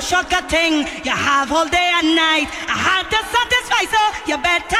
no shortcut thing. You have all day and night. I had satisfy, so You better.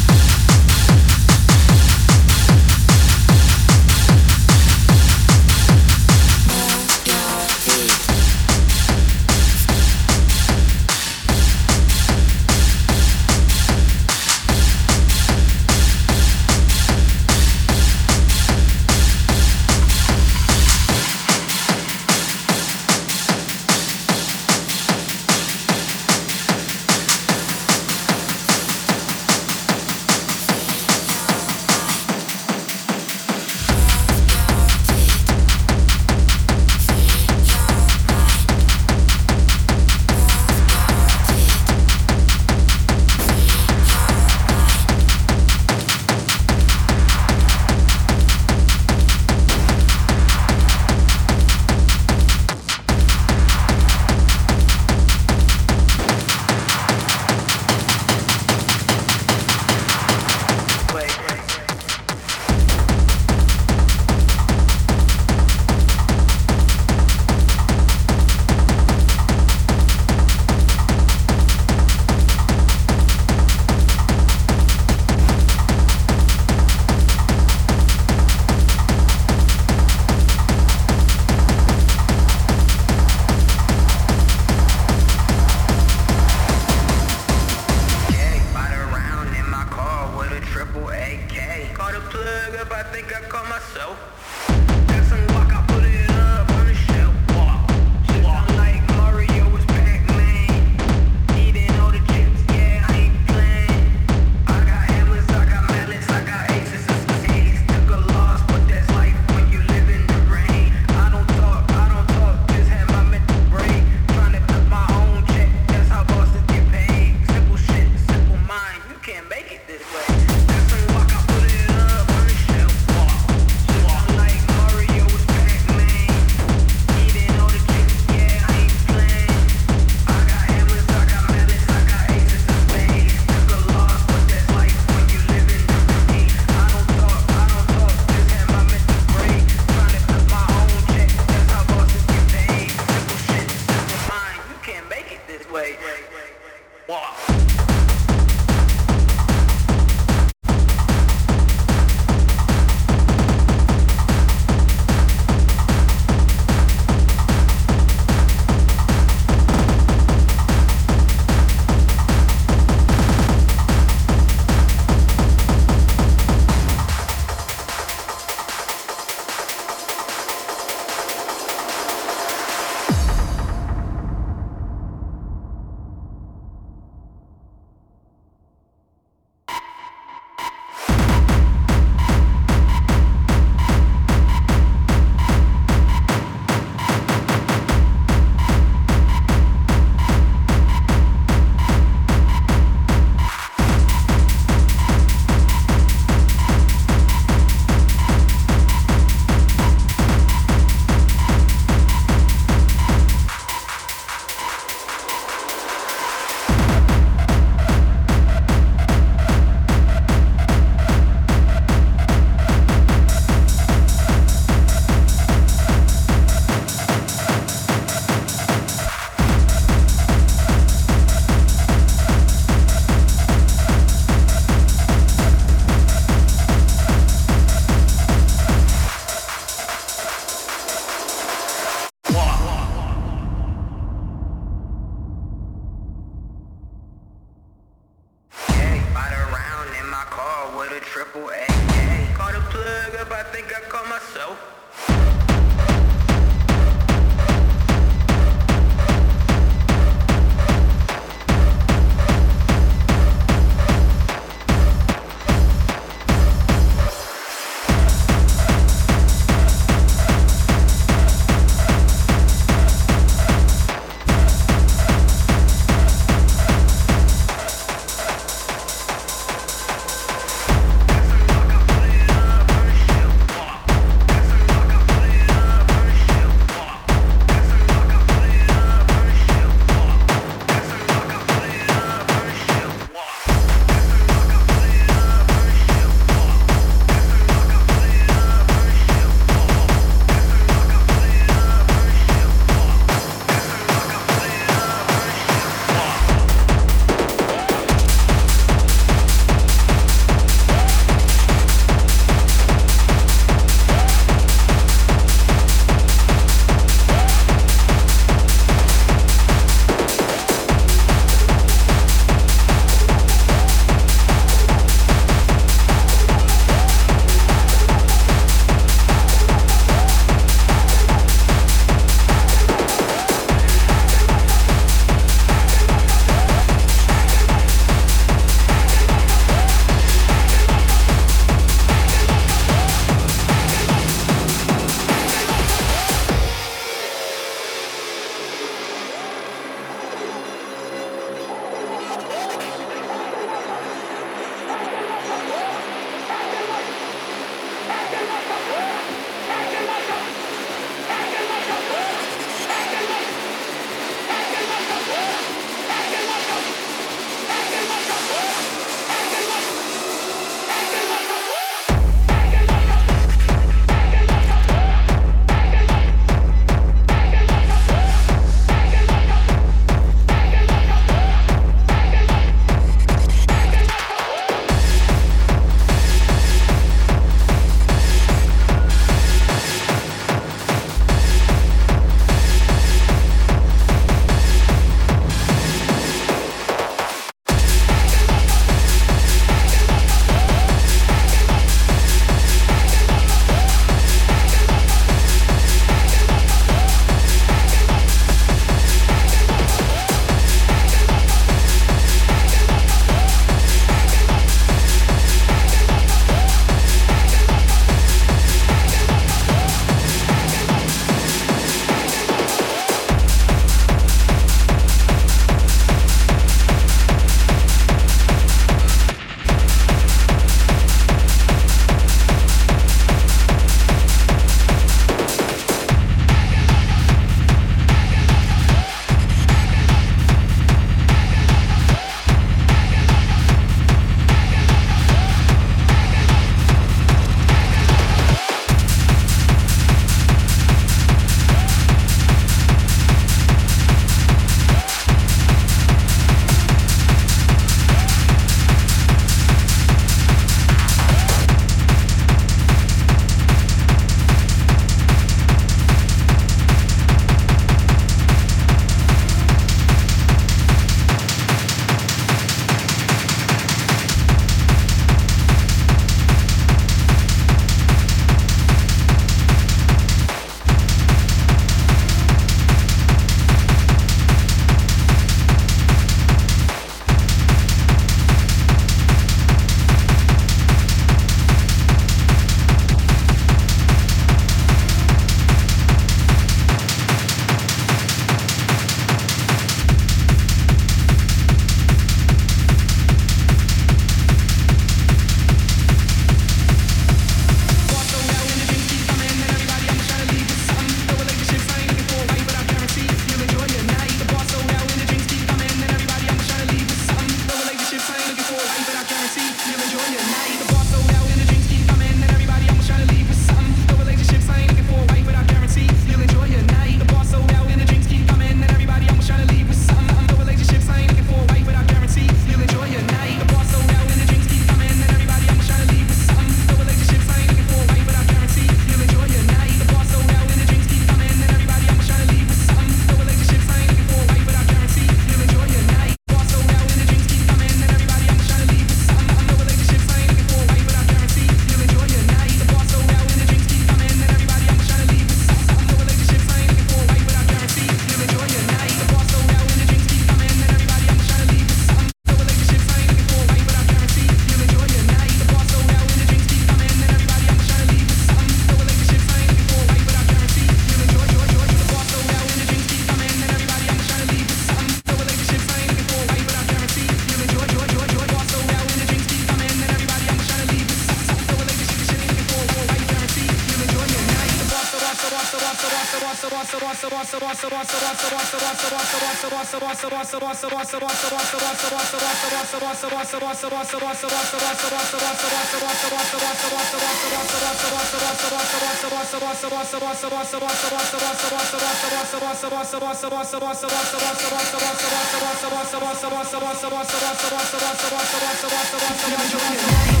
If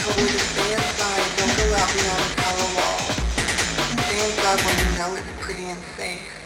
covered in don't allow beyond the shallow wall. When you know it's pretty and safe.